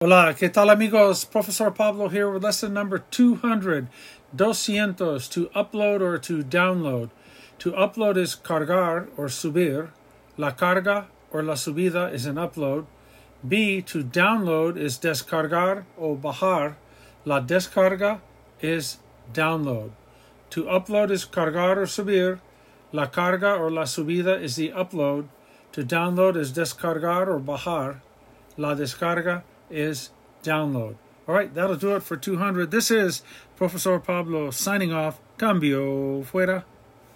Hola, ¿qué tal amigos? Professor Pablo here with lesson number 200, 200, to upload or to download. To upload is cargar or subir. La carga or la subida is an upload. B, to download is descargar o bajar. La descarga is download. To upload is cargar or subir. La carga or la subida is the upload. To download is descargar or bajar. La descarga is download. All right, that'll do it for 200. This is Professor Pablo signing off. Cambio fuera.